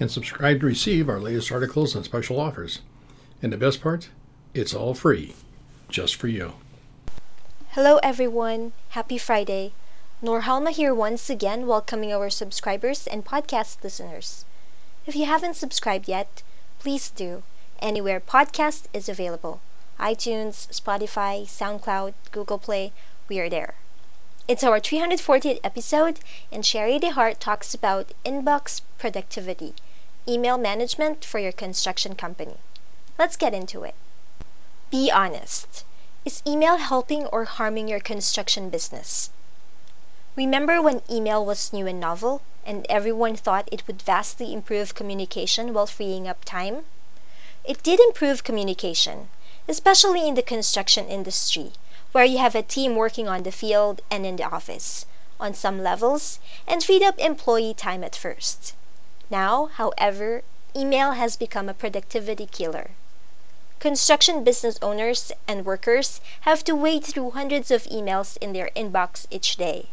and subscribe to receive our latest articles and special offers. And the best part, it's all free, just for you. Hello everyone, happy Friday. Norhalma here once again welcoming our subscribers and podcast listeners. If you haven't subscribed yet, please do, anywhere podcast is available. iTunes, Spotify, SoundCloud, Google Play, we are there. It's our 340th episode, and Shari DeHart talks about inbox productivity, email management for your construction company. Let's get into it. Be honest. Is email helping or harming your construction business? Remember when email was new and novel, and everyone thought it would vastly improve communication while freeing up time? It did improve communication, especially in the construction industry, where you have a team working on the field and in the office, on some levels, and freed up employee time at first. Now, however, email has become a productivity killer. Construction business owners and workers have to wade through hundreds of emails in their inbox each day.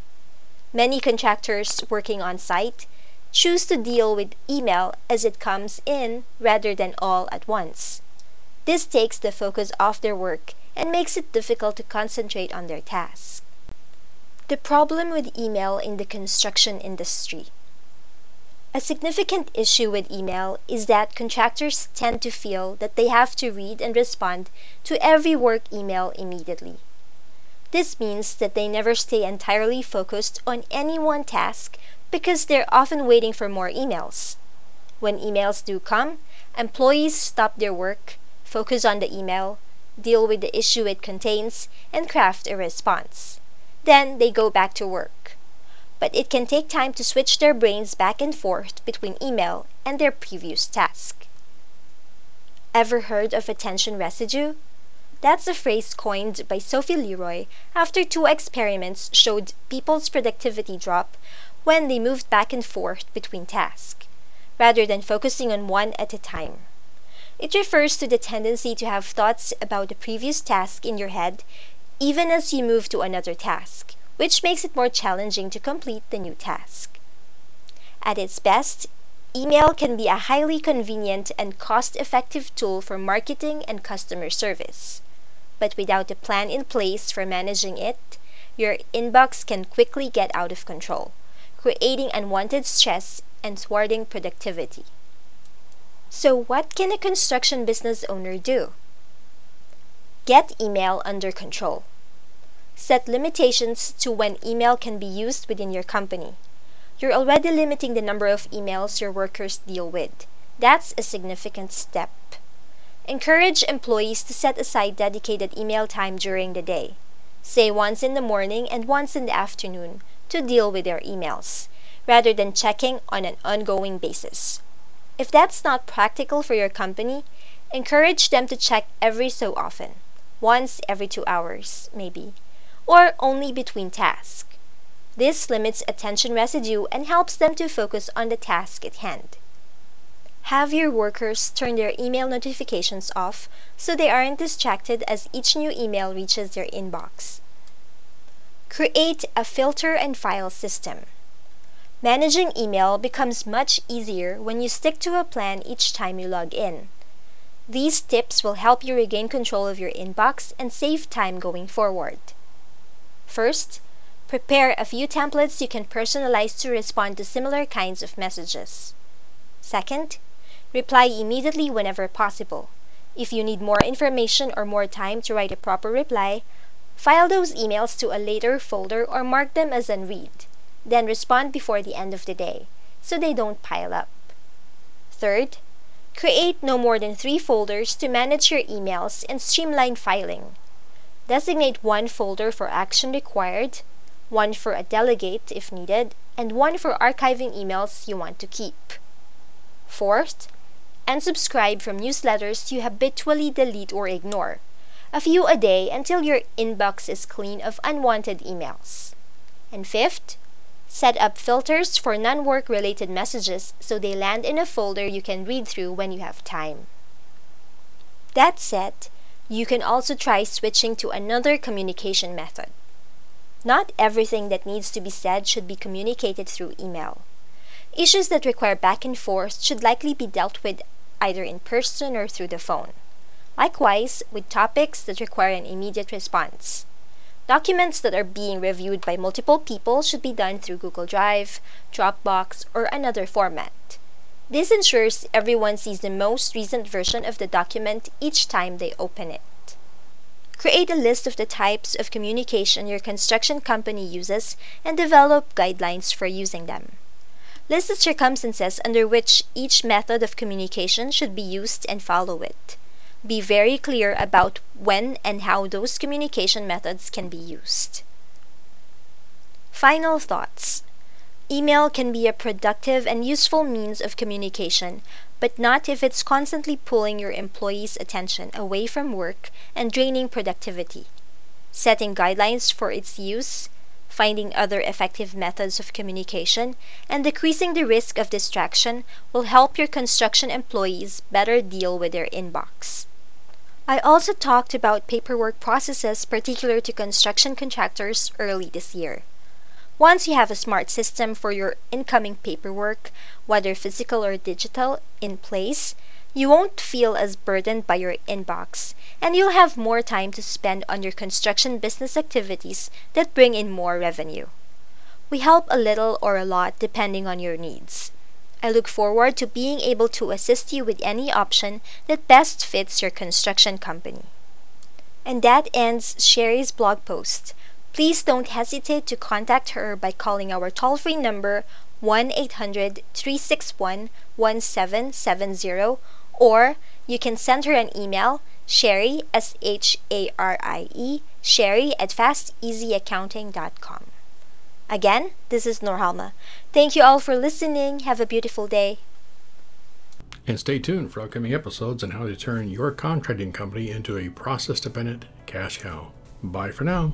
Many contractors working on site choose to deal with email as it comes in rather than all at once. This takes the focus off their work and makes it difficult to concentrate on their task. The problem with email in the construction industry. A significant issue with email is that contractors tend to feel that they have to read and respond to every work email immediately. This means that they never stay entirely focused on any one task because they're often waiting for more emails. When emails do come, employees stop their work, focus on the email, deal with the issue it contains, and craft a response. Then they go back to work. But it can take time to switch their brains back and forth between email and their previous task. Ever heard of attention residue? That's a phrase coined by Sophie Leroy after two experiments showed people's productivity drop when they moved back and forth between tasks, rather than focusing on one at a time. It refers to the tendency to have thoughts about the previous task in your head even as you move to another task, which makes it more challenging to complete the new task. At its best, email can be a highly convenient and cost effective tool for marketing and customer service but without a plan in place for managing it, your inbox can quickly get out of control, creating unwanted stress and thwarting productivity. So, what can a construction business owner do? Get email under control. Set limitations to when email can be used within your company. You're already limiting the number of emails your workers deal with. That's a significant step. Encourage employees to set aside dedicated email time during the day, say once in the morning and once in the afternoon, to deal with their emails, rather than checking on an ongoing basis. If that's not practical for your company, encourage them to check every so often, once every two hours, maybe, or only between tasks. This limits attention residue and helps them to focus on the task at hand. Have your workers turn their email notifications off so they aren't distracted as each new email reaches their inbox. Create a filter and file system. Managing email becomes much easier when you stick to a plan each time you log in. These tips will help you regain control of your inbox and save time going forward. First, prepare a few templates you can personalize to respond to similar kinds of messages. Second, Reply immediately whenever possible. If you need more information or more time to write a proper reply, file those emails to a later folder or mark them as unread. Then respond before the end of the day, so they don't pile up. Third, create no more than three folders to manage your emails and streamline filing. Designate one folder for action required, one for a delegate if needed, and one for archiving emails you want to keep. Fourth, Unsubscribe from newsletters you habitually delete or ignore. A few a day until your inbox is clean of unwanted emails. And fifth, set up filters for non work related messages so they land in a folder you can read through when you have time. That said, you can also try switching to another communication method. Not everything that needs to be said should be communicated through email. Issues that require back and forth should likely be dealt with either in person or through the phone. Likewise, with topics that require an immediate response. Documents that are being reviewed by multiple people should be done through Google Drive, Dropbox, or another format. This ensures everyone sees the most recent version of the document each time they open it. Create a list of the types of communication your construction company uses and develop guidelines for using them. List the circumstances under which each method of communication should be used and follow it. Be very clear about when and how those communication methods can be used. Final thoughts. Email can be a productive and useful means of communication, but not if it's constantly pulling your employees' attention away from work and draining productivity. Setting guidelines for its use, finding other effective methods of communication, and decreasing the risk of distraction will help your construction employees better deal with their inbox. I also talked about paperwork processes particular to construction contractors early this year. Once you have a smart system for your incoming paperwork, whether physical or digital, in place, you won't feel as burdened by your inbox, and you'll have more time to spend on your construction business activities that bring in more revenue. We help a little or a lot depending on your needs. I look forward to being able to assist you with any option that best fits your construction company. And that ends Shari's blog post. Please don't hesitate to contact her by calling our toll free number 1 800 361 1770 or you can send her an email shari s h a r i e shari at fasteasyaccounting.com. Again, this is Norhalma. Thank you all for listening. Have a beautiful day. And stay tuned for upcoming episodes on how to turn your contracting company into a process dependent cash cow. Bye for now.